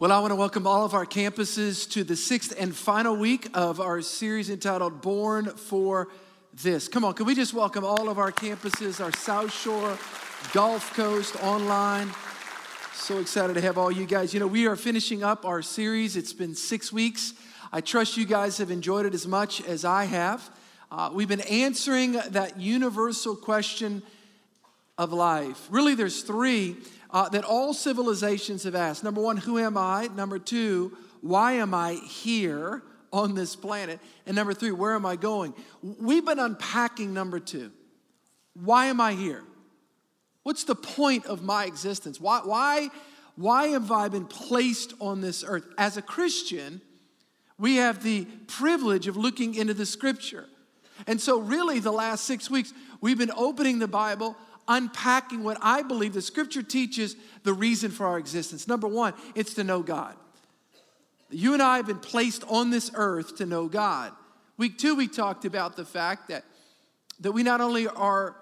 Well, I want to welcome all of our campuses to the sixth and final week of our series entitled Born for This. Come on, can we just welcome all of our campuses, our South Shore, Gulf Coast, online. So excited to have all you guys. You know, we are finishing up our series, it's been six weeks. I trust you guys have enjoyed it as much as I have. Uh, we've been answering that universal question of life. Really, there's three uh, that all civilizations have asked. Number one, who am I? Number two, why am I here on this planet? And number three, where am I going? We've been unpacking number two. Why am I here? What's the point of my existence? Why, why, why have I been placed on this earth? As a Christian, we have the privilege of looking into the scripture. And so, really, the last six weeks, we've been opening the Bible, unpacking what I believe the scripture teaches the reason for our existence. Number one, it's to know God. You and I have been placed on this earth to know God. Week two, we talked about the fact that, that we not only are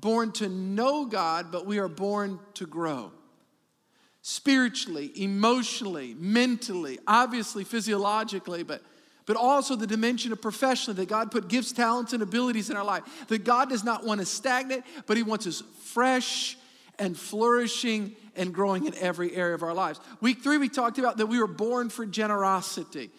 born to know God, but we are born to grow spiritually, emotionally, mentally, obviously physiologically, but but also the dimension of professionally that God put gifts, talents, and abilities in our life. That God does not want us stagnant, but He wants us fresh and flourishing and growing in every area of our lives. Week three, we talked about that we were born for generosity,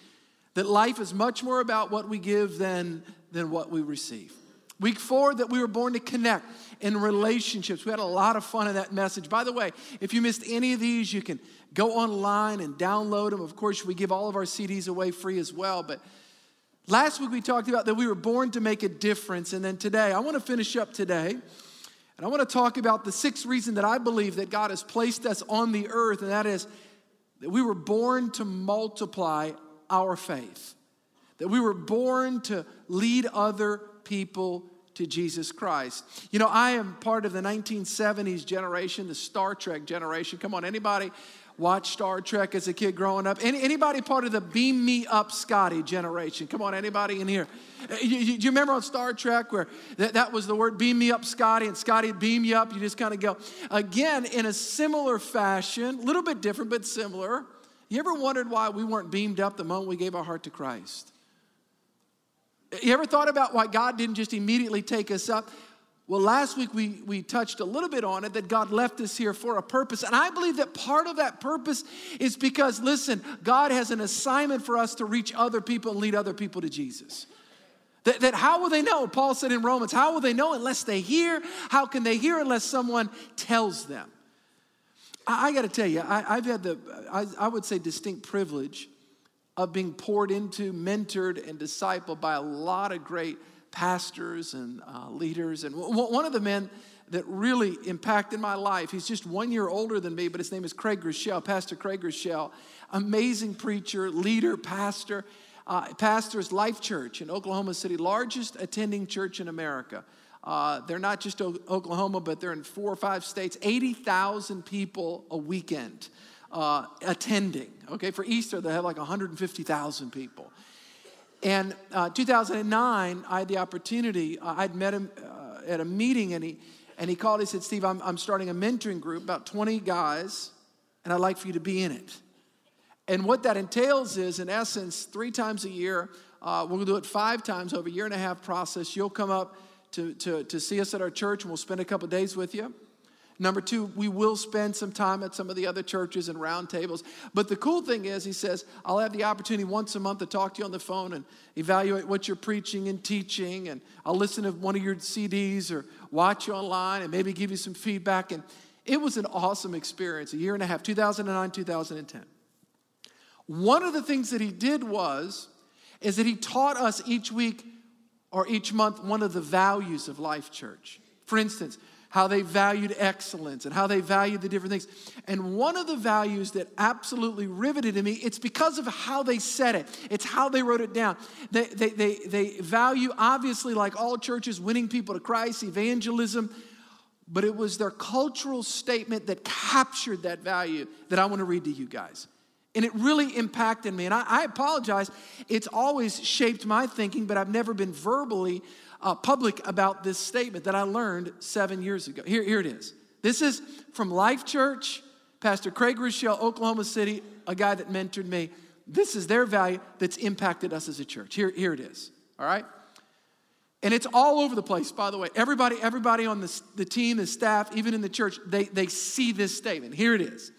that life is much more about what we give than, than what we receive. Week four, that we were born to connect in relationships. We had a lot of fun in that message. By the way, if you missed any of these, you can go online and download them. Of course, we give all of our CDs away free as well. But last week we talked about that we were born to make a difference. And then today, I want to finish up today. And I want to talk about the sixth reason that I believe that God has placed us on the earth, and that is that we were born to multiply our faith, that we were born to lead other people to Jesus Christ. You know, I am part of the 1970s generation, the Star Trek generation. Come on, anybody watch Star Trek as a kid growing up? Any, anybody part of the beam me up Scotty generation? Come on, anybody in here? Uh, you, you, do you remember on Star Trek where that, that was the word beam me up Scotty and Scotty beam you up? You just kind of go. Again, in a similar fashion, a little bit different, but similar. You ever wondered why we weren't beamed up the moment we gave our heart to Christ? You ever thought about why God didn't just immediately take us up? Well, last week we, we touched a little bit on it that God left us here for a purpose. And I believe that part of that purpose is because, listen, God has an assignment for us to reach other people and lead other people to Jesus. That, that how will they know? Paul said in Romans, how will they know unless they hear? How can they hear unless someone tells them? I, I got to tell you, I, have had the, I, I would say, distinct privilege of being poured into, mentored, and discipled by a lot of great pastors and uh, leaders. And w- one of the men that really impacted my life, he's just one year older than me, but his name is Craig Groeschel, Pastor Craig Groeschel. Amazing preacher, leader, pastor. Uh, pastors Life Church in Oklahoma City, largest attending church in America. Uh, they're not just o- Oklahoma, but they're in four or five states. 80,000 people a weekend uh, attending. Okay, for Easter, they have like 150,000 people. And uh, 2009, I had the opportunity, uh, I'd met him uh, at a meeting, and he, and he called. He said, Steve, I'm, I'm starting a mentoring group, about 20 guys, and I'd like for you to be in it. And what that entails is, in essence, three times a year, uh, we'll do it five times over a year and a half process. You'll come up to, to, to see us at our church, and we'll spend a couple days with you. Number two, we will spend some time at some of the other churches and roundtables. But the cool thing is, he says, I'll have the opportunity once a month to talk to you on the phone and evaluate what you're preaching and teaching. And I'll listen to one of your CDs or watch you online and maybe give you some feedback. And it was an awesome experience, a year and a half, 2009, 2010. One of the things that he did was, is that he taught us each week or each month one of the values of Life Church. For instance, how they valued excellence and how they valued the different things. And one of the values that absolutely riveted in me, it's because of how they said it. It's how they wrote it down. They, they, they, they value, obviously, like all churches, winning people to Christ, evangelism, but it was their cultural statement that captured that value that I want to read to you guys. And it really impacted me. And I, I apologize, it's always shaped my thinking, but I've never been verbally uh, public about this statement that I learned seven years ago. Here, here it is. This is from Life Church Pastor Craig Groeschel, Oklahoma City, a guy that mentored me. This is their value that's impacted us as a church. Here, here it is. All right? And it's all over the place, by the way. Everybody, everybody on the, the team, the staff, even in the church, they, they see this statement. Here it is.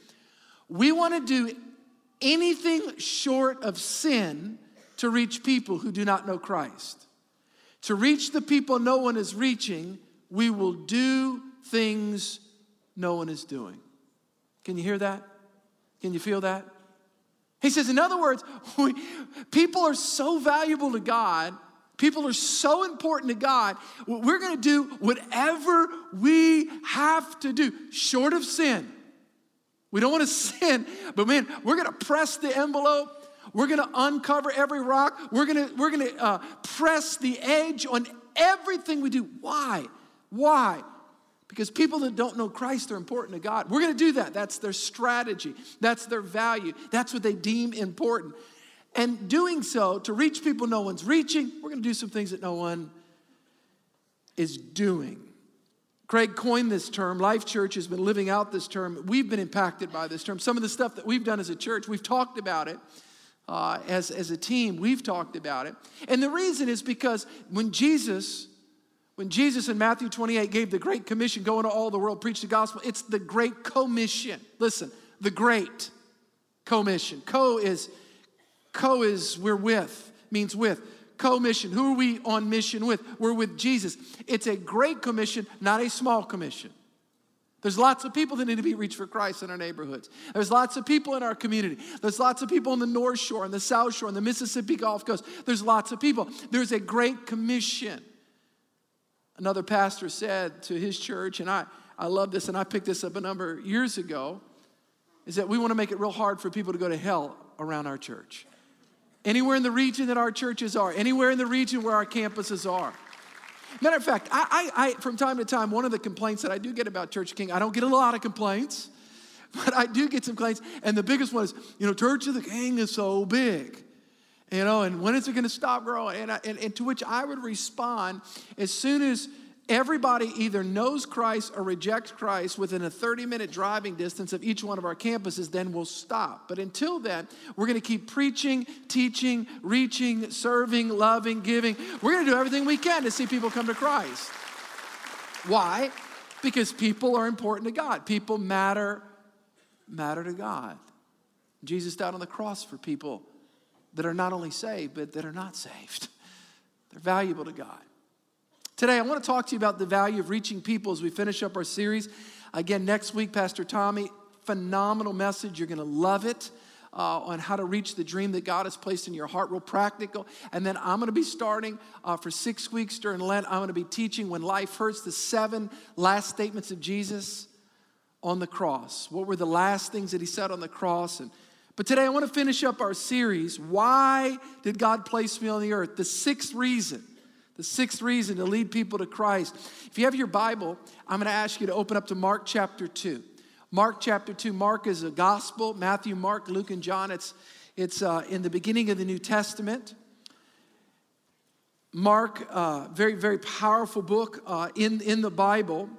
We want to do anything short of sin to reach people who do not know Christ. To reach the people no one is reaching, we will do things no one is doing. Can you hear that? Can you feel that? He says, in other words, we, people are so valuable to God, people are so important to God, we're gonna do whatever we have to do, short of sin. We don't wanna sin, but man, we're gonna press the envelope. We're gonna uncover every rock. We're gonna, we're gonna uh, press the edge on everything we do. Why? Why? Because people that don't know Christ are important to God. We're going to do that. That's their strategy, that's their value, that's what they deem important. And doing so, to reach people no one's reaching, we're going to do some things that no one is doing. Craig coined this term. Life Church has been living out this term. We've been impacted by this term. Some of the stuff that we've done as a church, we've talked about it. Uh, as, as a team, we've talked about it. And the reason is because when Jesus when Jesus in Matthew 28 gave the Great Commission, go into all the world, preach the gospel, it's the Great Commission. Listen, the Great Commission. Co is, co is we're with, means with. Co-mission. Who are we on mission with? We're with Jesus. It's a great commission, not a small commission. There's lots of people that need to be reached for Christ in our neighborhoods. There's lots of people in our community. There's lots of people on the North Shore, and the South Shore, and the Mississippi Gulf Coast. There's lots of people. There's a great commission. Another pastor said to his church, and I, I love this, and I picked this up a number years ago, is that we want to make it real hard for people to go to hell around our church. Anywhere in the region that our churches are, anywhere in the region where our campuses are. Matter of fact, I, I, I, from time to time, one of the complaints that I do get about Church King, I don't get a lot of complaints, but I do get some complaints. And the biggest one is, you know, Church of the King is so big. You know, and when is it going to stop growing? And, I, and, and to which I would respond as soon as everybody either knows Christ or rejects Christ within a 30 minute driving distance of each one of our campuses, then we'll stop. But until then, we're going to keep preaching, teaching, reaching, serving, loving, giving. We're going to do everything we can to see people come to Christ. Why? Because people are important to God. People matter, matter to God. Jesus died on the cross for people that are not only saved, but that are not saved. They're valuable to God. Today, I want to talk to you about the value of reaching people as we finish up our series. Again, next week, Pastor Tommy, phenomenal message. You're going to love it. Uh, on how to reach the dream that God has placed in your heart, real practical. And then I'm going to be starting uh, for six weeks during Lent. I'm going to be teaching When Life Hurts, the seven last statements of Jesus on the cross. What were the last things that he said on the cross? And but today I want to finish up our series Why Did God Place Me on the Earth? The sixth reason. The sixth reason to lead people to Christ. If you have your Bible, I'm going to ask you to open up to Mark chapter 2. Mark chapter 2. Mark is a gospel. Matthew, Mark, Luke, and John. It's, it's uh, in the beginning of the New Testament. Mark, uh, very, very powerful book uh, in, in the Bible.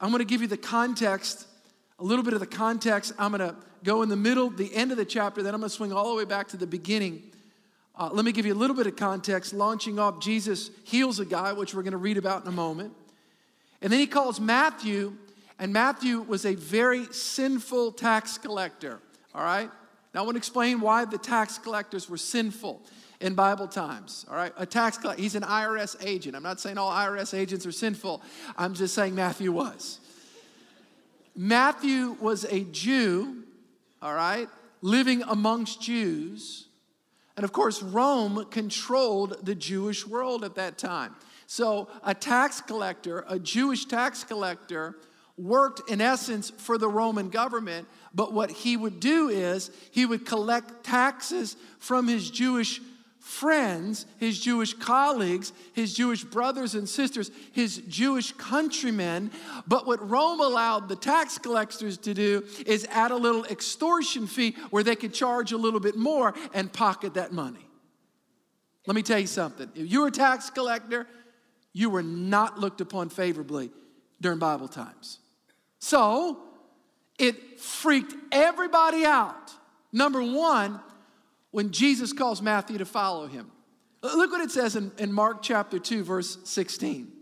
I'm going to give you the context, a little bit of the context. I'm going to go in the middle, the end of the chapter, then I'm going to swing all the way back to the beginning. Uh, let me give you a little bit of context. Launching off, Jesus heals a guy, which we're going to read about in a moment. And then he calls Matthew, and Matthew was a very sinful tax collector. All right? Now I want to explain why the tax collectors were sinful in Bible times. All right? A tax collector, he's an IRS agent. I'm not saying all IRS agents are sinful, I'm just saying Matthew was. Matthew was a Jew all right, living amongst Jews. And of course, Rome controlled the Jewish world at that time. So, a tax collector, a Jewish tax collector, worked in essence for the Roman government, but what he would do is he would collect taxes from his Jewish friends, his Jewish colleagues, his Jewish brothers and sisters, his Jewish countrymen. But what Rome allowed the tax collectors to do is add a little extortion fee where they could charge a little bit more and pocket that money. Let me tell you something. If you were a tax collector, you were not looked upon favorably during Bible times. So, It freaked everybody out. Number one, when Jesus calls Matthew to follow him. Look what it says in, in Mark chapter 2, verse 16.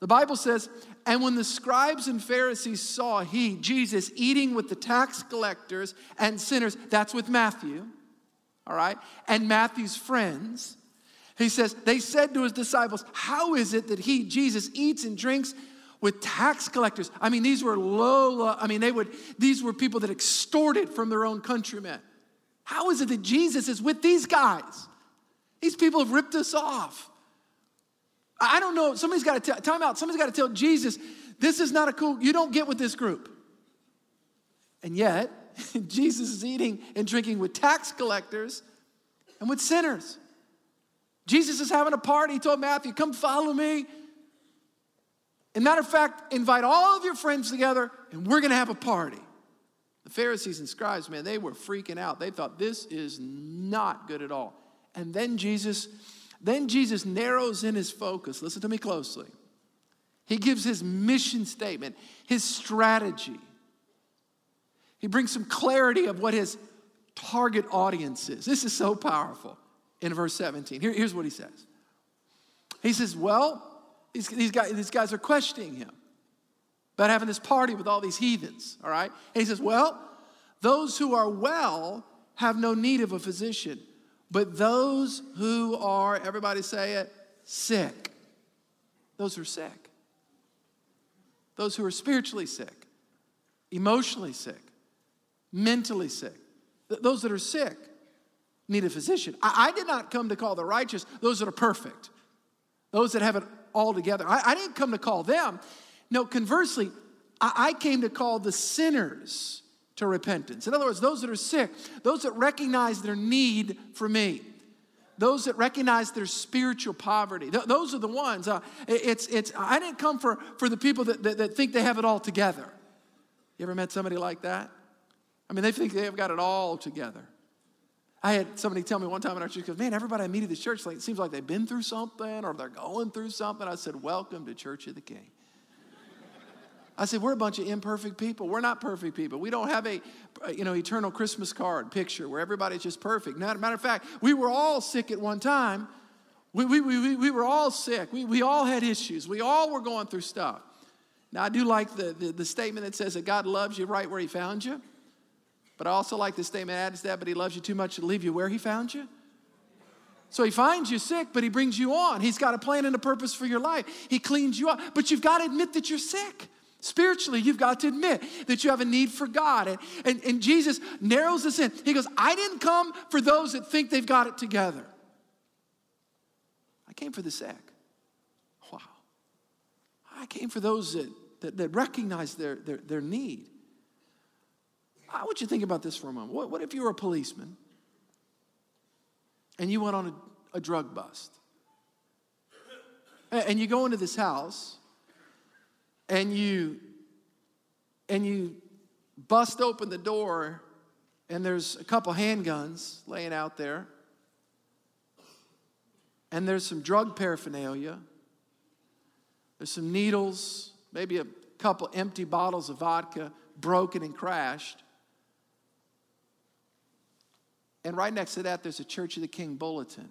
The Bible says, And when the scribes and Pharisees saw he, Jesus, eating with the tax collectors and sinners, that's with Matthew, all right, and Matthew's friends, he says, they said to his disciples, How is it that he, Jesus, eats and drinks with tax collectors? I mean, these were low, I mean, they would, these were people that extorted from their own countrymen. How is it that Jesus is with these guys? These people have ripped us off. I don't know. Somebody's got to tell, time out. Somebody's got to tell Jesus, this is not a cool, you don't get with this group. And yet, Jesus is eating and drinking with tax collectors and with sinners. Jesus is having a party. He told Matthew, Come follow me. And matter of fact, invite all of your friends together and we're going to have a party. The Pharisees and scribes, man, they were freaking out. They thought this is not good at all. And then Jesus, then Jesus narrows in his focus. Listen to me closely. He gives his mission statement, his strategy. He brings some clarity of what his target audience is. This is so powerful in verse 17. Here, here's what he says He says, Well, these, these, guys, these guys are questioning him about having this party with all these heathens, all right? And he says, Well, those who are well have no need of a physician, but those who are, everybody say it, sick. Those who are sick. Those who are spiritually sick, emotionally sick, mentally sick. Th- those that are sick need a physician. I, I, did not come to call the righteous those that are perfect, those that have it all together. I, I didn't come to call them. No, conversely, I, came to call the sinners to repentance. In other words, those that are sick, those that recognize their need for me, those that recognize their spiritual poverty. Th- those are the ones. Uh, it's, it's, I didn't come for, for the people that, that, that think they have it all together. You ever met somebody like that? I mean, they think they've got it all together. I had somebody tell me one time in our church, goes, man, everybody I meet at the church, like, it seems like they've been through something or they're going through something. I said, welcome to Church of the King. I said, we're a bunch of imperfect people. We're not perfect people. We don't have a, you know, eternal Christmas card picture where everybody's just perfect. Now, Matter of fact, we were all sick at one time. We, we, we, we were all sick. We, we all had issues. We all were going through stuff. Now, I do like the, the, the statement that says that God loves you right where he found you. But I also like the statement that adds that, but he loves you too much to leave you where he found you. So he finds you sick, but he brings you on. He's got a plan and a purpose for your life. He cleans you up. But you've got to admit that you're sick. Spiritually, you've got to admit that you have a need for God. And, and, and Jesus narrows this in. He goes, I didn't come for those that think they've got it together. I came for the sick. Wow. I came for those that, that, that recognize their, their, their need. I want you to think about this for a moment. What, what if you were a policeman and you went on a, a drug bust? And you go into this house and you and you bust open the door and there's a couple handguns laying out there and there's some drug paraphernalia. There's some needles maybe a couple empty bottles of vodka broken and crashed. And right next to that there's a church of the king bulletin.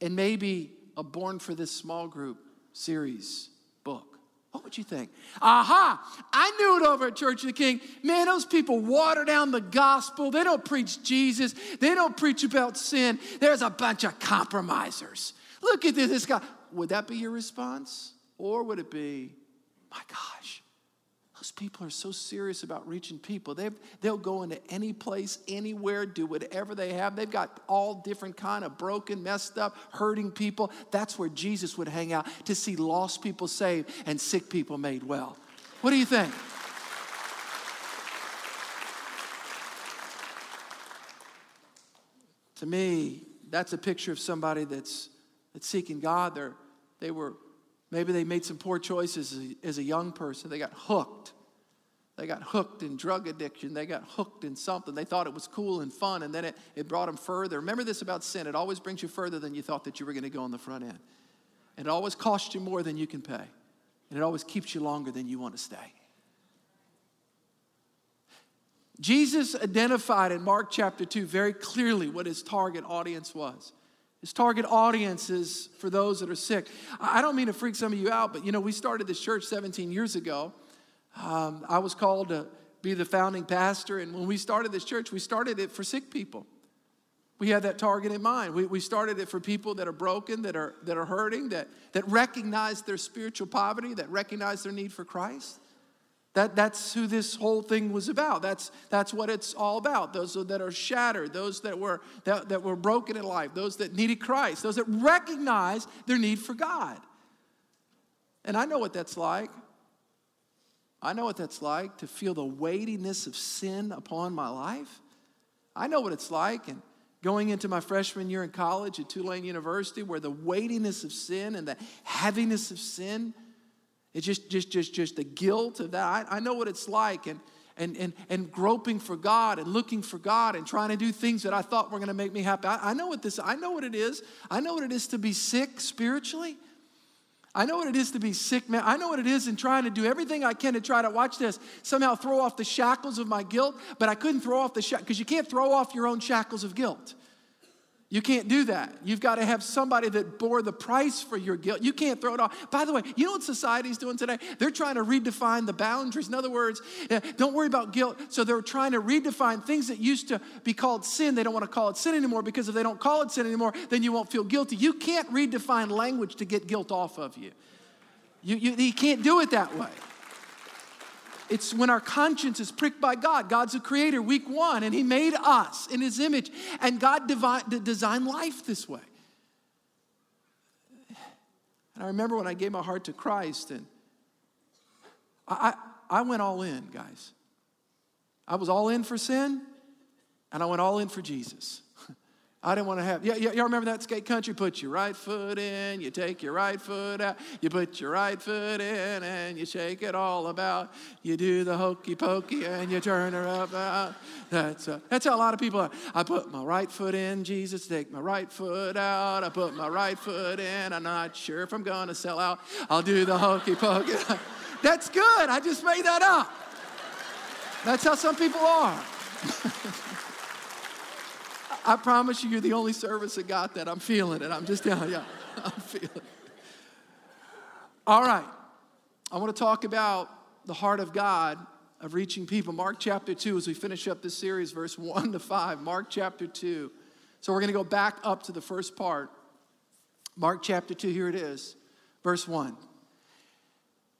And maybe a born for this small group series. What would you think? Aha! I knew it over at Church of the King. Man, those people water down the gospel. They don't preach Jesus. They don't preach about sin. There's a bunch of compromisers. Look at this, this guy. Would that be your response? Or would it be, my gosh, those people are so serious about reaching people. they they'll go into any place, anywhere, do whatever they have. They've got all different kind of broken, messed up, hurting people. That's where Jesus would hang out to see lost people saved and sick people made well. What do you think? to me, that's a picture of somebody that's, that's seeking God. They're, they were Maybe they made some poor choices as a, as a young person. They got hooked. They got hooked in drug addiction. They got hooked in something. They thought it was cool and fun, and then it, it brought them further. Remember this about sin it always brings you further than you thought that you were going to go on the front end. And it always costs you more than you can pay. And it always keeps you longer than you want to stay. Jesus identified in Mark chapter 2 very clearly what his target audience was. His target audience is for those that are sick. I don't mean to freak some of you out, but you know, we started this church 17 years ago. Um, I was called to be the founding pastor, and when we started this church, we started it for sick people. We had that target in mind. We, we started it for people that are broken, that are, that are hurting, that, that recognize their spiritual poverty, that recognize their need for Christ. That, that's who this whole thing was about. That's, that's what it's all about. Those that are shattered, those that were, that, that were broken in life, those that needed Christ, those that recognize their need for God. And I know what that's like. I know what that's like to feel the weightiness of sin upon my life. I know what it's like. And going into my freshman year in college at Tulane University, where the weightiness of sin and the heaviness of sin it's just, just, just, just the guilt of that. I, I know what it's like, and, and, and, and groping for God and looking for God and trying to do things that I thought were going to make me happy. I, I know what this. I know what it is. I know what it is to be sick spiritually. I know what it is to be sick, man. I know what it is in trying to do everything I can to try to watch this, somehow throw off the shackles of my guilt, but I couldn't throw off the shackles because you can't throw off your own shackles of guilt. You can't do that. You've got to have somebody that bore the price for your guilt. You can't throw it off. By the way, you know what society's doing today? They're trying to redefine the boundaries. In other words, eh, don't worry about guilt. So they're trying to redefine things that used to be called sin. They don't want to call it sin anymore because if they don't call it sin anymore, then you won't feel guilty. You can't redefine language to get guilt off of you. You, you, you can't do it that way. It's when our conscience is pricked by God. God's a creator, week one, and He made us in His image. And God devi- designed life this way. And I remember when I gave my heart to Christ, and I, I, I went all in, guys. I was all in for sin, and I went all in for Jesus. I didn't want to have, yeah, y'all remember that skate country? Put your right foot in, you take your right foot out, you put your right foot in, and you shake it all about. You do the hokey pokey and you turn her up out. That's, uh, that's how a lot of people are. I put my right foot in, Jesus, take my right foot out. I put my right foot in, I'm not sure if I'm to sell out. I'll do the hokey pokey. that's good, I just made that up. That's how some people are. I promise you, you're the only service that got that. I'm feeling it. I'm just telling you, I'm feeling it. All right. I want to talk about the heart of God of reaching people. Mark chapter 2, as we finish up this series, verse 1 to 5. Mark chapter 2. So we're going to go back up to the first part. Mark chapter 2, here it is, verse 1.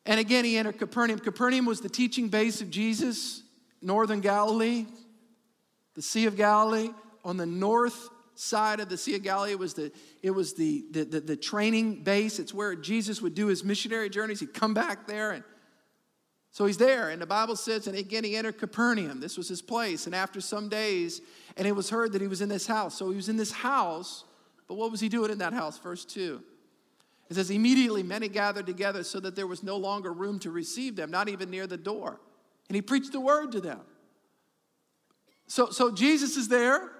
And again, he entered Capernaum. Capernaum was the teaching base of Jesus, northern Galilee, the Sea of Galilee on the north side of the Sea of Galilee. It was the, it was the, the, the, the training base. It's where Jesus would do his missionary journeys. He'd come back there. And so he's there. And the Bible says, and again, he entered Capernaum. This was his place. And after some days, and it was heard that he was in this house. So he was in this house. But what was he doing in that house? Verse 2. It says, immediately many gathered together so that there was no longer room to receive them, not even near the door. And he preached the word to them. So, so Jesus is there.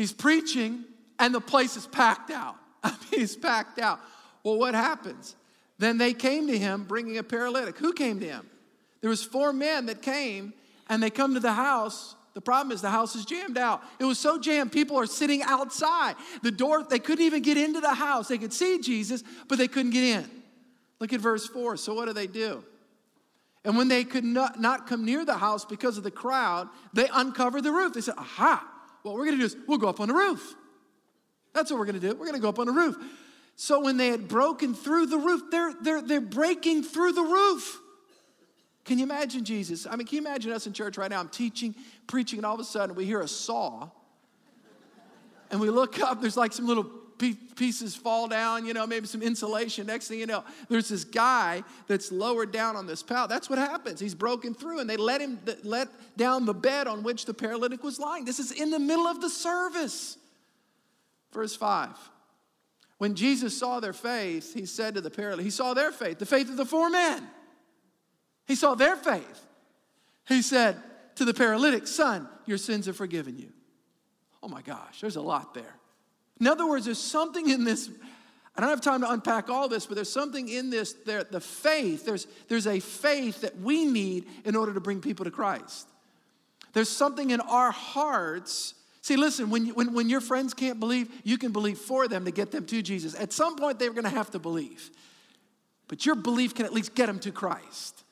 He's preaching, and the place is packed out. I mean, it's packed out. Well, what happens? Then they came to him bringing a paralytic. Who came to him? There was four men that came, and they come to the house. The problem is the house is jammed out. It was so jammed, people are sitting outside. The door, they couldn't even get into the house. They could see Jesus, but they couldn't get in. Look at verse 4. So what do they do? And when they could not, not come near the house because of the crowd, they uncovered the roof. They said, Aha, what we're to do is we'll go up on the roof. That's what we're to do. We're to go up on the roof. So when they had broken through the roof, they're, they're, they're breaking through the roof. Can you imagine Jesus? I mean, can you imagine us in church right now? I'm teaching, preaching, and all of a sudden we hear a saw. And we look up, there's like some little pieces fall down, you know, maybe some insulation. Next thing you know, there's this guy that's lowered down on this pallet. That's what happens. He's broken through, and they let him let down the bed on which the paralytic was lying. This is in the middle of the service. Verse 5. When Jesus saw their faith, he said to the paralytic, he saw their faith, the faith of the four men. He saw their faith. He said to the paralytic, Son, your sins are forgiven you. Oh my gosh, there's a lot there. In other words, there's something in this. I don't have time to unpack all this, but there's something in this, there, the faith, there's, there's a faith that we need in order to bring people to Christ. There's something in our hearts. See, listen, when, when, when your friends can't believe, you can believe for them to get them to Jesus. At some point, they're going to have to believe. But your belief can at least get them to Christ.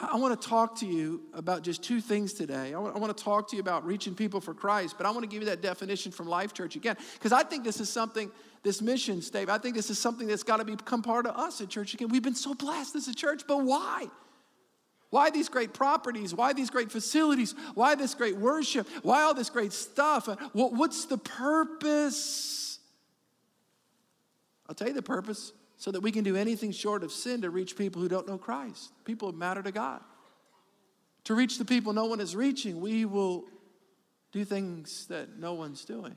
I want to talk to you about just two things today. I want, to talk to you about reaching people for Christ, but I want to give you that definition from Life Church again, because I think this is something, this mission statement, I think this is something that's got to become part of us at church again. We've been so blessed as a church, but why? Why these great properties? Why these great facilities? Why this great worship? Why all this great stuff? What's the purpose? I'll tell you the purpose so that we can do anything short of sin to reach people who don't know Christ, people who matter to God. To reach the people no one is reaching, we will do things that no one's doing.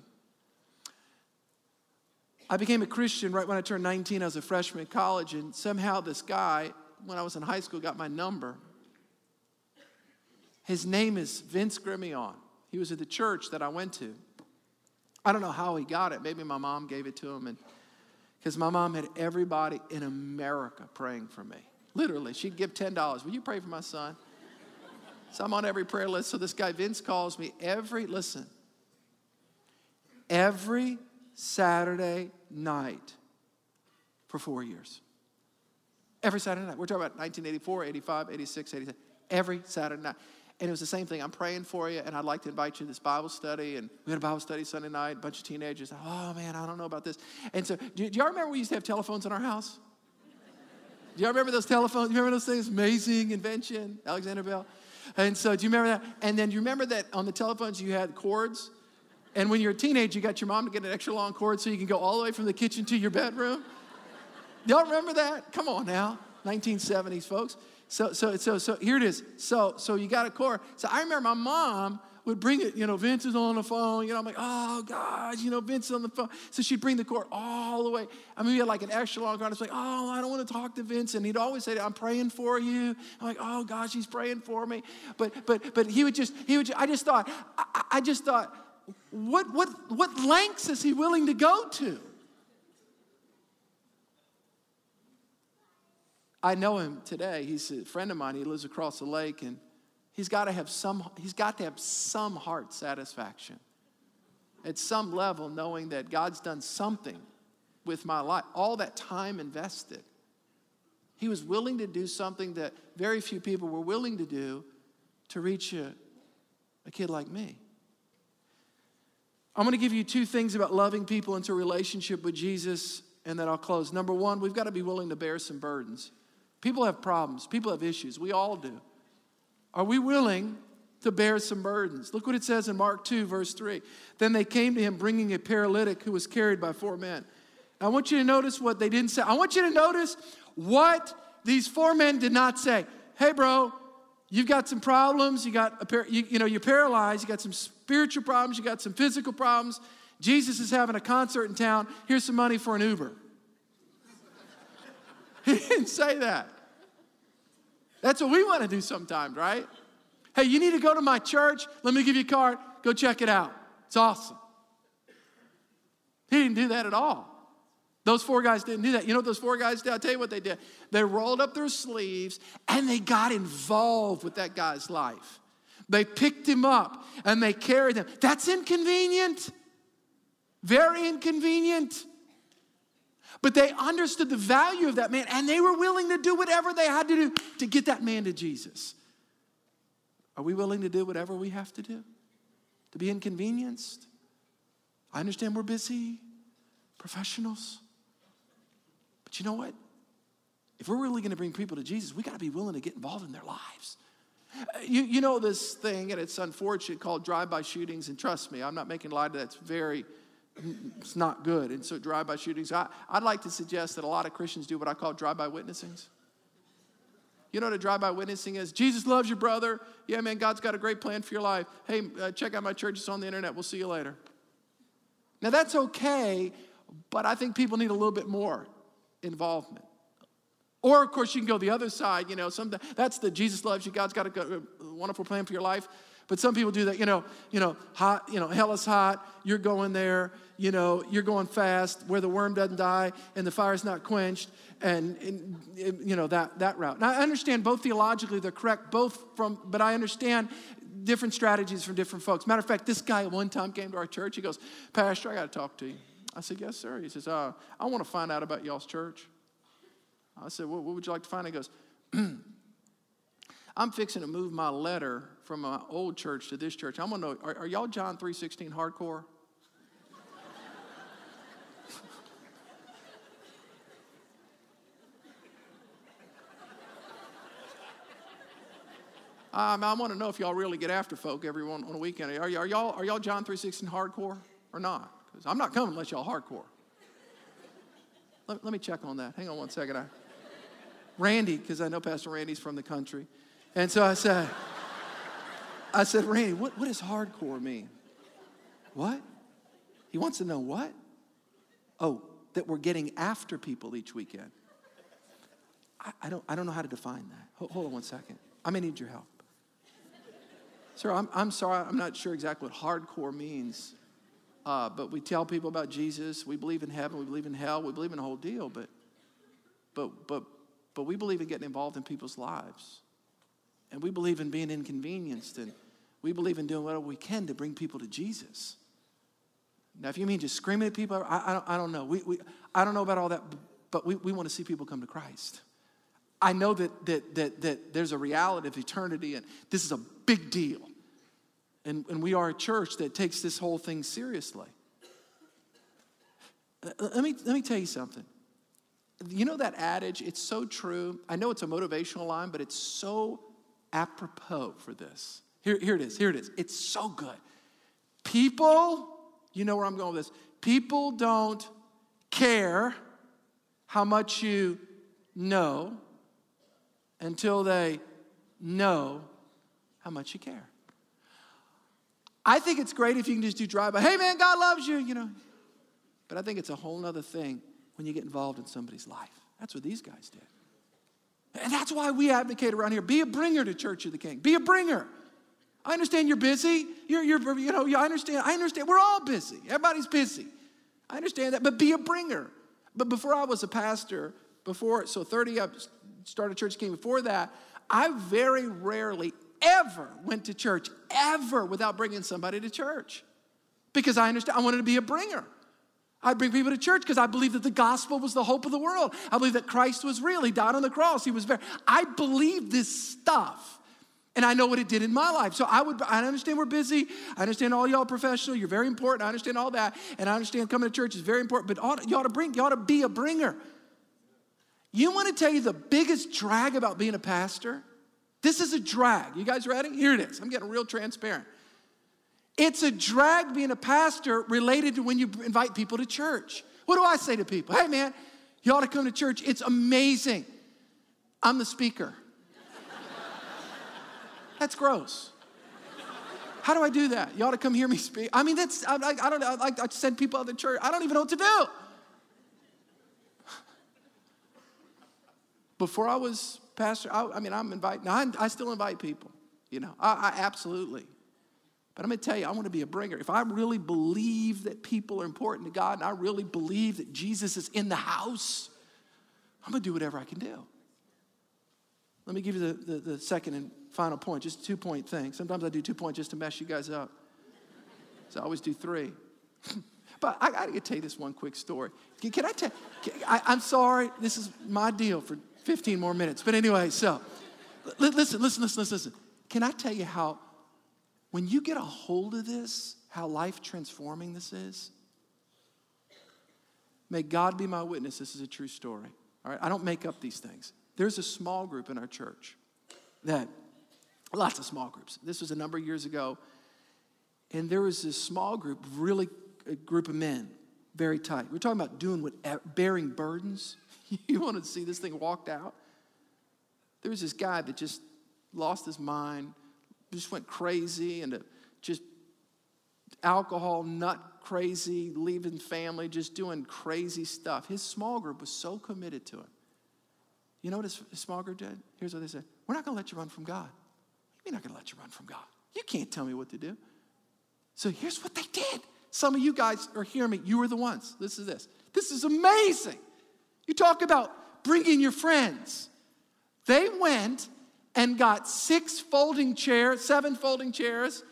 I became a Christian right when I turned 19. I was a freshman in college, and somehow this guy, when I was in high school, got my number. His name is Vince Grimion. He was at the church that I went to. I don't know how he got it. Maybe my mom gave it to him, and because my mom had everybody in America praying for me. Literally, she'd give $10. Will you pray for my son? So I'm on every prayer list. So this guy, Vince, calls me every, listen, every Saturday night for four years. Every Saturday night. We're talking about 1984, 85, 86, 87. Every Saturday night. And it was the same thing. I'm praying for you, and I'd like to invite you to this Bible study. And we had a Bible study Sunday night, a bunch of teenagers. Oh, man, I don't know about this. And so, do, do y'all remember we used to have telephones in our house? Do y'all remember those telephones? You remember those things? Amazing invention, Alexander Bell. And so, do you remember that? And then, do you remember that on the telephones you had cords? And when you're a teenager, you got your mom to get an extra long cord so you can go all the way from the kitchen to your bedroom. Y'all remember that? Come on now, 1970s, folks. So, so, so, so here it is. So, so you got a core. So I remember my mom would bring it, you know, Vince is on the phone. You know, I'm like, oh, God, you know, Vince on the phone. So she'd bring the cord all the way. I mean, we had like an extra long cord. It's like, oh, I don't want to talk to Vince. And he'd always say, I'm praying for you. I'm like, oh, gosh, he's praying for me. But, but, but he would just, he would, just, I just thought, I, I just thought, what, what, what lengths is he willing to go to? I know him today. He's a friend of mine. He lives across the lake, and he's got to have some. He's got to have some heart satisfaction at some level, knowing that God's done something with my life. All that time invested, he was willing to do something that very few people were willing to do to reach a, a kid like me. I'm going to give you two things about loving people into relationship with Jesus, and then I'll close. Number one, we've got to be willing to bear some burdens. People have problems, people have issues. We all do. Are we willing to bear some burdens? Look what it says in Mark 2, verse 3. Then they came to him bringing a paralytic who was carried by four men. I want you to notice what they didn't say. I want you to notice what these four men did not say. Hey, bro, you've got some problems. You got a par- you, you know you're paralyzed. You got some spiritual problems. You got some physical problems. Jesus is having a concert in town. Here's some money for an Uber. He didn't say that. That's what we want to do sometimes, right? Hey, you need to go to my church. Let me give you a card. Go check it out. It's awesome. He didn't do that at all. Those four guys didn't do that. You know what those four guys did? I'll tell you what they did. They rolled up their sleeves and they got involved with that guy's life. They picked him up and they carried him. That's inconvenient. Very inconvenient. But they understood the value of that man and they were willing to do whatever they had to do to get that man to Jesus. Are we willing to do whatever we have to do? To be inconvenienced? I understand we're busy, professionals. But you know what? If we're really going to bring people to Jesus, we got to be willing to get involved in their lives. You, you know this thing, and it's unfortunate, called drive-by shootings. And trust me, I'm not making light of that. It's very it's not good. And so drive-by shootings, I, would like to suggest that a lot of Christians do what I call drive-by witnessings. You know what a drive-by witnessing is? Jesus loves your brother. Yeah, man, God's got a great plan for your life. Hey, uh, check out my church. It's on the internet. We'll see you later. Now, that's okay, but I think people need a little bit more involvement. Or, of course, you can go the other side. You know, some, that's the Jesus loves you. God's got a, a wonderful plan for your life. But some people do that, you know, you know, hot, you know, hell is hot, you're going there, you know, you're going fast where the worm doesn't die and the fire's not quenched, and, and you know, that, that route. Now I understand both theologically they're correct, both from, but I understand different strategies from different folks. Matter of fact, this guy one time came to our church. He goes, Pastor, I got to talk to you. I said, Yes, sir. He says, uh, I want to find out about y'all's church. I said, well, What would you like to find? He goes, I'm fixing to move my letter from my old church to this church. I'm to know, are, are y'all John 3.16 hardcore? Um, I want to know if y'all really get after folk every one on a weekend. Are, y- are y'all are y'all John 3:16 hardcore or not? Because I'm not coming unless y'all hardcore. Let, let me check on that. Hang on one second. I, Randy, because I know Pastor Randy's from the country, and so I said, I said, Randy, what, what does hardcore mean? What? He wants to know what? Oh, that we're getting after people each weekend. I, I don't I don't know how to define that. Hold, hold on one second. I may need your help. Sir, I'm, I'm sorry, I'm not sure exactly what hardcore means, uh, but we tell people about Jesus. We believe in heaven, we believe in hell, we believe in the whole deal, but, but, but, but we believe in getting involved in people's lives. And we believe in being inconvenienced, and we believe in doing whatever we can to bring people to Jesus. Now, if you mean just screaming at people, I, I, don't, I don't know. We, we, I don't know about all that, but we, we want to see people come to Christ. I know that, that, that, that there's a reality of eternity, and this is a big deal. And, and we are a church that takes this whole thing seriously. Uh, Let me, let me tell you something. You know that adage? It's so true. I know it's a motivational line, but it's so apropos for this. Here, here it is. Here it is. It's so good. People, you know where I'm going with this. People don't care how much you know until they know how much you care. I think it's great if you can just do drive by, hey man, God loves you, you know. But I think it's a whole other thing when you get involved in somebody's life. That's what these guys did. And that's why we advocate around here be a bringer to Church of the King. Be a bringer. I understand you're busy. You're, you're, you know, I understand. I understand. We're all busy. Everybody's busy. I understand that, but be a bringer. But before I was a pastor, before, so 30, I started Church King. Before that, I very rarely ever went to church, ever without bringing somebody to church. Because I understand, I wanted to be a bringer. I bring people to church because I believe that the gospel was the hope of the world. I believe that Christ was real. He died on the cross. He was very, I believe this stuff. And I know what it did in my life. So I would, I understand we're busy. I understand all y'all professional. You're very important. I understand all that. And I understand coming to church is very important. But ought, you ought to bring, you ought to be a bringer. You want to tell you the biggest drag about being a pastor? This is a drag. You guys ready? Here it is. I'm getting real transparent. It's a drag being a pastor related to when you invite people to church. What do I say to people? Hey, man, you ought to come to church. It's amazing. I'm the speaker. That's gross. How do I do that? You ought to come hear me speak. I mean, that's, I, I, don't know. I send people out to church. I don't even know what to do. Before I was pastor, I, I mean, I'm inviting, I, I still invite people, you know, I, I absolutely. But I'm going to tell you, I want to be a bringer. If I really believe that people are important to God and I really believe that Jesus is in the house, I'm going to do whatever I can do. Let me give you the, the, the second and final point, just two point thing. Sometimes I do two point just to mess you guys up. So I always do three. but I got to tell you this one quick story. Can, can I tell? I, I'm sorry, this is my deal for 15 more minutes. But anyway, so listen, listen, listen, listen, listen. Can I tell you how, when you get a hold of this, how life transforming this is? May God be my witness, this is a true story. All right, I don't make up these things. There's a small group in our church that, lots of small groups. This was a number of years ago. And there was this small group, really a group of men, very tight. We're talking about doing what, eh, bearing burdens. you want to see this thing walked out? There was this guy that just lost his mind, just went crazy and just alcohol nut crazy, leaving family, just doing crazy stuff. His small group was so committed to him. You know what his, small group did? Here's what they said We're not going to let you run from God. We're not going to let you run from God. You can't tell me what to do. So here's what they did. Some of you guys are hearing me. You were the ones. This is this. This is amazing. You talk about bringing your friends. They went and got six folding chairs, seven folding chairs,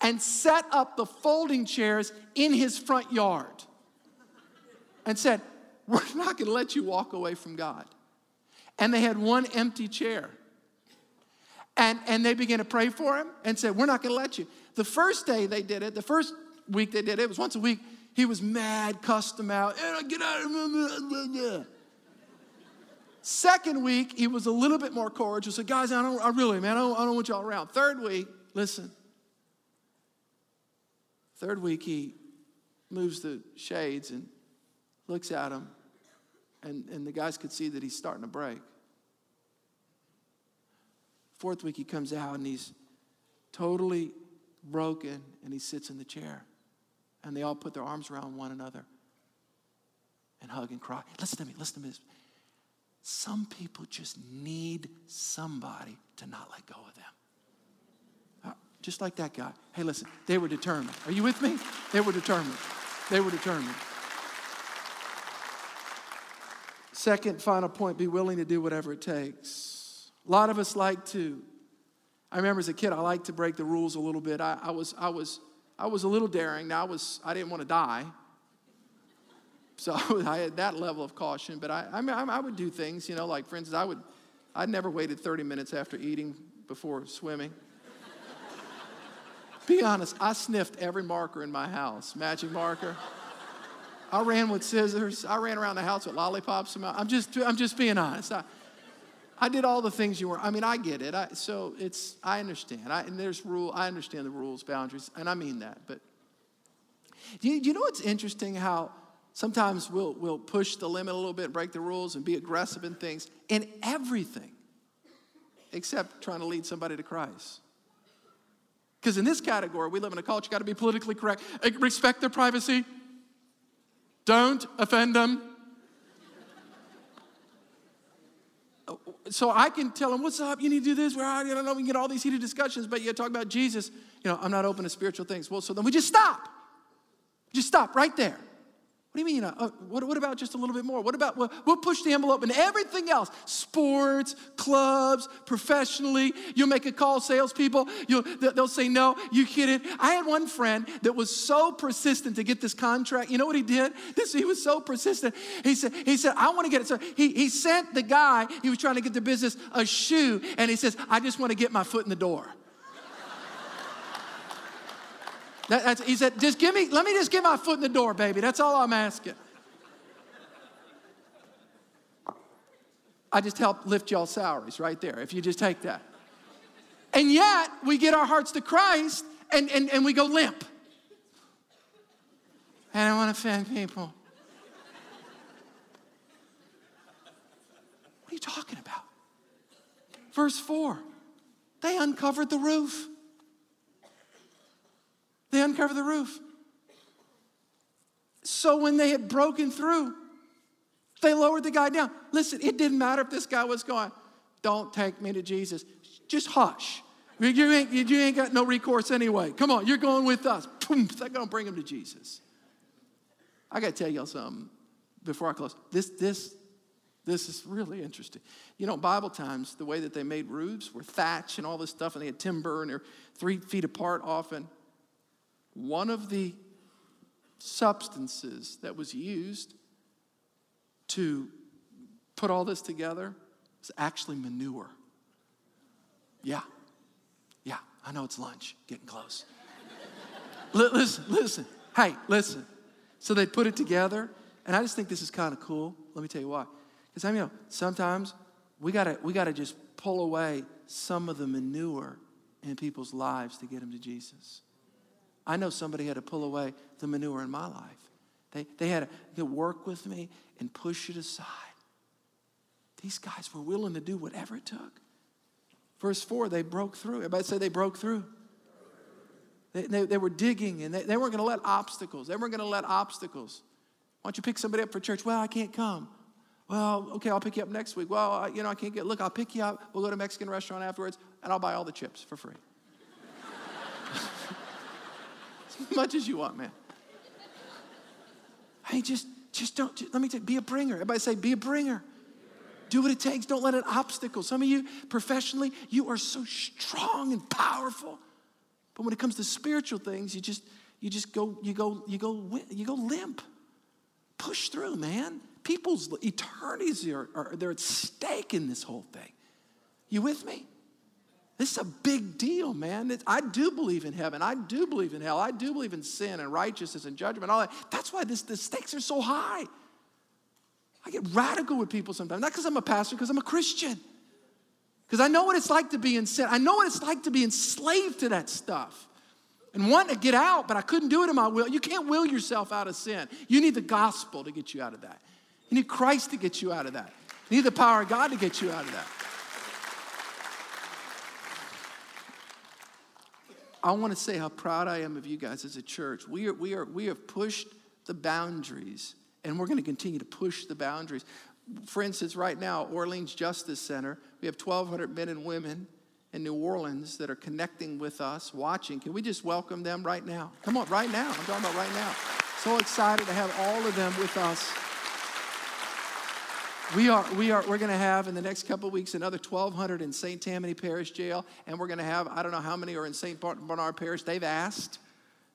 and set up the folding chairs in his front yard and said, We're not going to let you walk away from God. And they had one empty chair. And, and they began to pray for him and said, We're not going to let you. The first day they did it, the first week they did it, it was once a week. He was mad, cussed them out. Get out of here. Second week, he was a little bit more cordial. Said, guys, I don't, I really, man, I don't, I don't want y'all around. Third week, listen. Third week, he moves the shades and looks at him, and, and the guys could see that he's starting to break. Fourth week, he comes out and he's totally broken and he sits in the chair. And they all put their arms around one another and hug and cry. Listen to me, listen to me. Some people just need somebody to not let go of them. Uh, just like that guy. Hey, listen, they were determined. Are you with me? They were determined. They were determined. Second, final point be willing to do whatever it takes. A lot of us like to. I remember as a kid, I liked to break the rules a little bit. I, I was, I was, I was a little daring. Now I was, I didn't want to die. So I had that level of caution, but I, I, mean, I would do things, you know, like for instance, I would, I never waited 30 minutes after eating before swimming. Be honest, I sniffed every marker in my house, magic marker. I ran with scissors. I ran around the house with lollipops. I'm just, I'm just being honest. I, I did all the things you were. I mean, I get it. I, so it's, I understand. I, and there's rule. I understand the rules, boundaries, and I mean that. But do you, do you know what's interesting? How Sometimes we'll, we'll push the limit a little bit, break the rules, and be aggressive in things, in everything, except trying to lead somebody to Christ. Because in this category, we live in a culture, you got to be politically correct. Eh, respect their privacy. Don't offend them. So I can tell them, what's up? You need to do this. Where I don't know. We can get all these heated discussions, but you talk about Jesus. You know, I'm not open to spiritual things. Well, so then we just stop. Just stop right there. What do you mean? Uh, what, what about just a little bit more? What about, we'll, we'll push the envelope and everything else sports, clubs, professionally. You'll make a call, salespeople, you'll, they'll say no, you kidding. I had one friend that was so persistent to get this contract. You know what he did? This, he was so persistent. He said, he said I want to get it. So he, he sent the guy, he was trying to get the business, a shoe, and he says, I just want to get my foot in the door. That, he said, just give me, let me just get my foot in the door, baby. That's all I'm asking. I just help lift y'all salaries right there if you just take that. And yet, we get our hearts to Christ and, and, and we go limp. And I want to offend people. What are you talking about? Verse 4 they uncovered the roof. They uncovered the roof. So when they had broken through, they lowered the guy down. Listen, it didn't matter if this guy was going, Don't take me to Jesus. Just hush. You ain't, you ain't got no recourse anyway. Come on, you're going with us. Boom, they're going to bring him to Jesus. I got to tell y'all something before I close. This, this, this is really interesting. You know, Bible times, the way that they made roofs were thatch and all this stuff, and they had timber and they're three feet apart often. One of the substances that was used to put all this together was actually manure. Yeah. Yeah, I know it's lunch, getting close. listen, listen. Hey, listen. So they put it together, and I just think this is kind of cool. Let me tell you why. Because I mean, you know, sometimes we gotta we gotta just pull away some of the manure in people's lives to get them to Jesus. I know somebody had to pull away the manure in my life. They, they had to work with me and push it aside. These guys were willing to do whatever it took. Verse 4, they broke through. Everybody say they broke through. They, they, they were digging and they, they weren't going to let obstacles. They weren't going to let obstacles. Why don't you pick somebody up for church? Well, I can't come. Well, okay, I'll pick you up next week. Well, I, you know, I can't get, look, I'll pick you up. We'll go to a Mexican restaurant afterwards and I'll buy all the chips for free. as much as you want, man. Hey, just, just don't, just, let me tell you, be a bringer. Everybody say, be a bringer. Do what it takes. Don't let it obstacle. Some of you, professionally, you are so strong and powerful. But when it comes to spiritual things, you just you just go you go you go you go limp. Push through, man. People's eternities are, are they're at stake in this whole thing. You with me? This is a big deal, man. I do believe in heaven. I do believe in hell. I do believe in sin and righteousness and judgment. All that. That's why this, the stakes are so high. I get radical with people sometimes, not because I'm a pastor, because I'm a Christian. Because I know what it's like to be in sin. I know what it's like to be enslaved to that stuff and wanting to get out, but I couldn't do it in my will. You can't will yourself out of sin. You need the gospel to get you out of that. You need Christ to get you out of that. You need the power of God to get you out of that. I want to say how proud I am of you guys as a church. We, are, we, are, we have pushed the boundaries, and we're going to continue to push the boundaries. For instance, right now, Orleans Justice Center, we have 1,200 men and women in New Orleans that are connecting with us, watching. Can we just welcome them right now? Come on, right now. I'm talking about right now. So excited to have all of them with us. We are, we are, we're going to have in the next couple weeks another 1,200 in St. Tammany Parish Jail, and we're going to have, I don't know how many are in St. Bernard Parish. They've asked.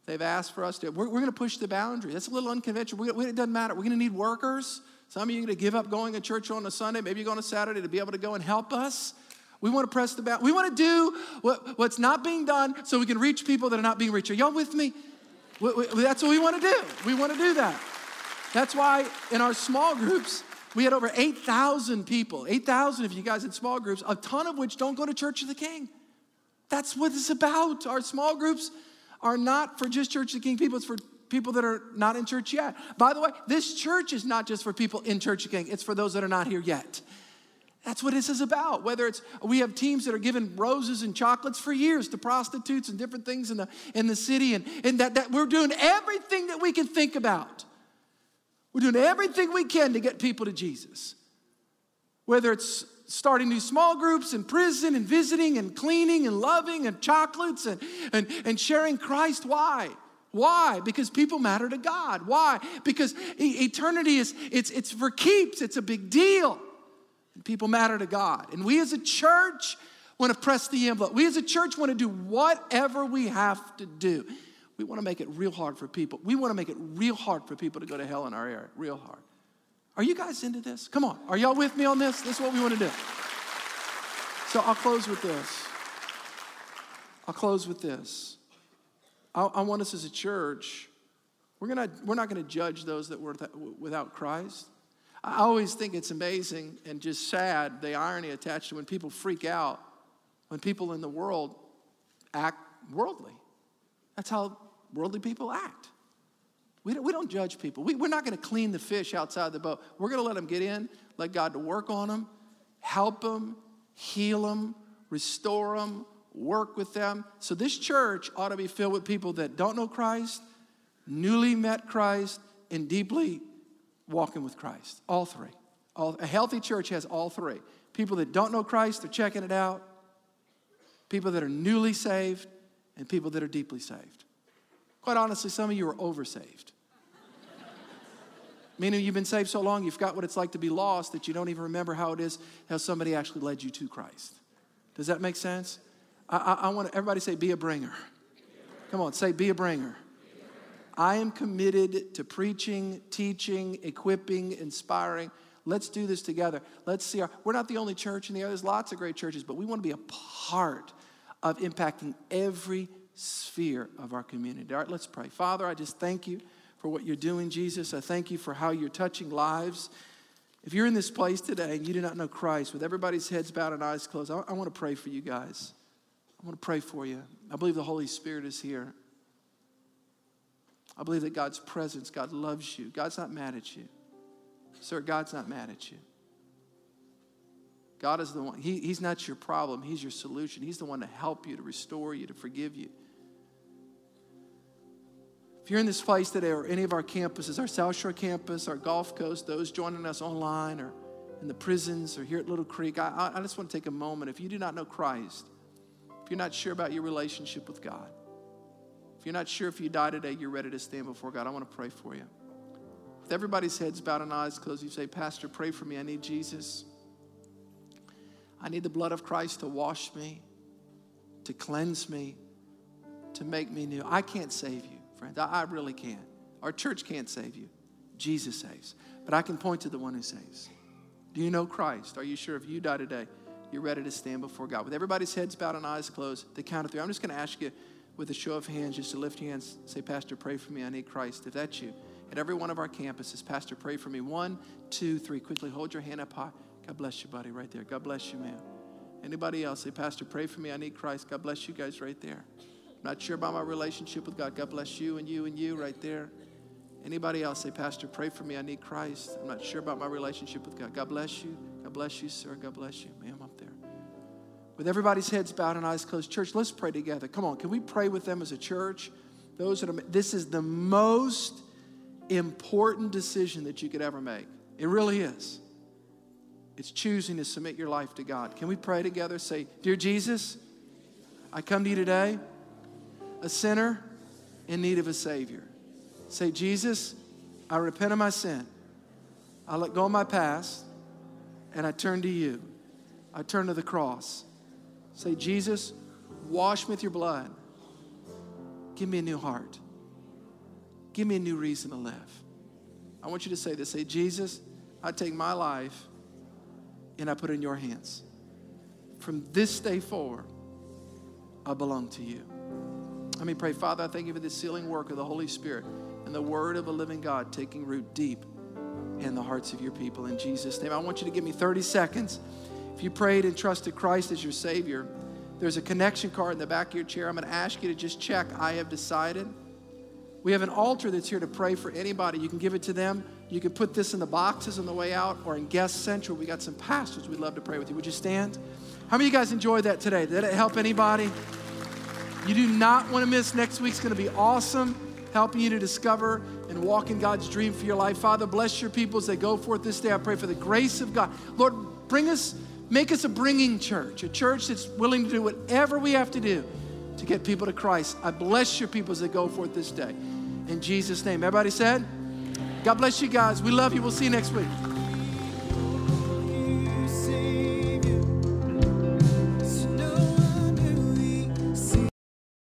They've asked for us to. We're, we're going to push the boundary. That's a little unconventional. We, it doesn't matter. We're going to need workers. Some of you are going to give up going to church on a Sunday. Maybe you're going to Saturday to be able to go and help us. We want to press the boundary. We want to do what, what's not being done so we can reach people that are not being reached. Are y'all with me? We, we, that's what we want to do. We want to do that. That's why in our small groups, we had over 8,000 people, 8,000 of you guys in small groups, a ton of which don't go to Church of the King. That's what it's about. Our small groups are not for just Church of the King people, it's for people that are not in church yet. By the way, this church is not just for people in Church of the King, it's for those that are not here yet. That's what this is about. Whether it's we have teams that are giving roses and chocolates for years to prostitutes and different things in the in the city, and, and that, that we're doing everything that we can think about we're doing everything we can to get people to Jesus. Whether it's starting new small groups in prison and visiting and cleaning and loving and chocolates and, and, and sharing Christ. Why? Why? Because people matter to God. Why? Because eternity is it's it's for keeps. It's a big deal. And people matter to God. And we as a church want to press the envelope. We as a church want to do whatever we have to do. We want to make it real hard for people. We want to make it real hard for people to go to hell in our area, real hard. Are you guys into this? Come on. Are y'all with me on this? This is what we want to do. So I'll close with this. I'll close with this. I, I want us as a church, we're, gonna, we're not going to judge those that were without Christ. I always think it's amazing and just sad the irony attached to when people freak out, when people in the world act worldly. That's how worldly people act. We don't, we don't judge people. We, we're not going to clean the fish outside the boat. We're going to let them get in, let God to work on them, help them, heal them, restore them, work with them. So this church ought to be filled with people that don't know Christ, newly met Christ, and deeply walking with Christ. All three. All, a healthy church has all three. People that don't know Christ, they're checking it out. People that are newly saved, and people that are deeply saved. Quite honestly, some of you are oversaved. Meaning you've been saved so long, you've got what it's like to be lost that you don't even remember how it is, how somebody actually led you to Christ. Does that make sense? I, I, I want everybody say, be a bringer. Come on, say, be a bringer. I am committed to preaching, teaching, equipping, inspiring. Let's do this together. Let's see our, we're not the only church in the area. There's lots of great churches, but we want to be a part of impacting every sphere of our community. All right, let's pray. Father, I just thank you for what you're doing, Jesus. I thank you for how you're touching lives. If you're in this place today and you do not know Christ, with everybody's heads bowed and eyes closed, I, I want to pray for you guys. I want to pray for you. I believe the Holy Spirit is here. I believe that God's presence, God loves you. God's not mad at you. Sir, God's not mad at you. God is the one, he, He's not your problem, He's your solution. He's the one to help you, to restore you, to forgive you. If you're in this place today or any of our campuses, our South Shore campus, our Gulf Coast, those joining us online or in the prisons or here at Little Creek, I, I just want to take a moment. If you do not know Christ, if you're not sure about your relationship with God, if you're not sure if you die today, you're ready to stand before God, I want to pray for you. With everybody's heads bowed and eyes closed, you say, Pastor, pray for me. I need Jesus. I need the blood of Christ to wash me, to cleanse me, to make me new. I can't save you, friend. I really can't. Our church can't save you. Jesus saves. But I can point to the one who saves. Do you know Christ? Are you sure if you die today, you're ready to stand before God? With everybody's heads bowed and eyes closed, the count of three. I'm just going to ask you with a show of hands just to lift your hands, say, Pastor, pray for me. I need Christ. If that's you, at every one of our campuses, Pastor, pray for me. One, two, three. Quickly hold your hand up high. God bless you, buddy, right there. God bless you, man. Anybody else? Say, Pastor, pray for me. I need Christ. God bless you guys right there. Not sure about my relationship with God. God bless you and you and you right there. Anybody else? Say, Pastor, pray for me. I need Christ. I'm not sure about my relationship with God. God bless you. God bless you, sir. God bless you, ma'am, up there. With everybody's heads bowed and eyes closed, church, let's pray together. Come on, can we pray with them as a church? Those that are, this is the most important decision that you could ever make. It really is. It's choosing to submit your life to God. Can we pray together? Say, Dear Jesus, I come to you today, a sinner in need of a Savior. Say, Jesus, I repent of my sin. I let go of my past and I turn to you. I turn to the cross. Say, Jesus, wash me with your blood. Give me a new heart. Give me a new reason to live. I want you to say this. Say, Jesus, I take my life and I put it in your hands. From this day forward, I belong to you. Let me pray. Father, I thank you for the sealing work of the Holy Spirit and the word of a living God taking root deep in the hearts of your people. In Jesus' name, I want you to give me 30 seconds. If you prayed and trusted Christ as your Savior, there's a connection card in the back of your chair. I'm going to ask you to just check, I have decided. We have an altar that's here to pray for anybody. You can give it to them. You can put this in the boxes on the way out or in Guest Central. We got some pastors we'd love to pray with you. Would you stand? How many of you guys enjoyed that today? Did it help anybody? You do not want to miss next week's going to be awesome, helping you to discover and walk in God's dream for your life. Father, bless your people as they go forth this day. I pray for the grace of God. Lord, bring us, make us a bringing church, a church that's willing to do whatever we have to do to get people to Christ. I bless your people as they go forth this day. In Jesus' name. Everybody said, God bless you guys. We love you. We'll see you next week.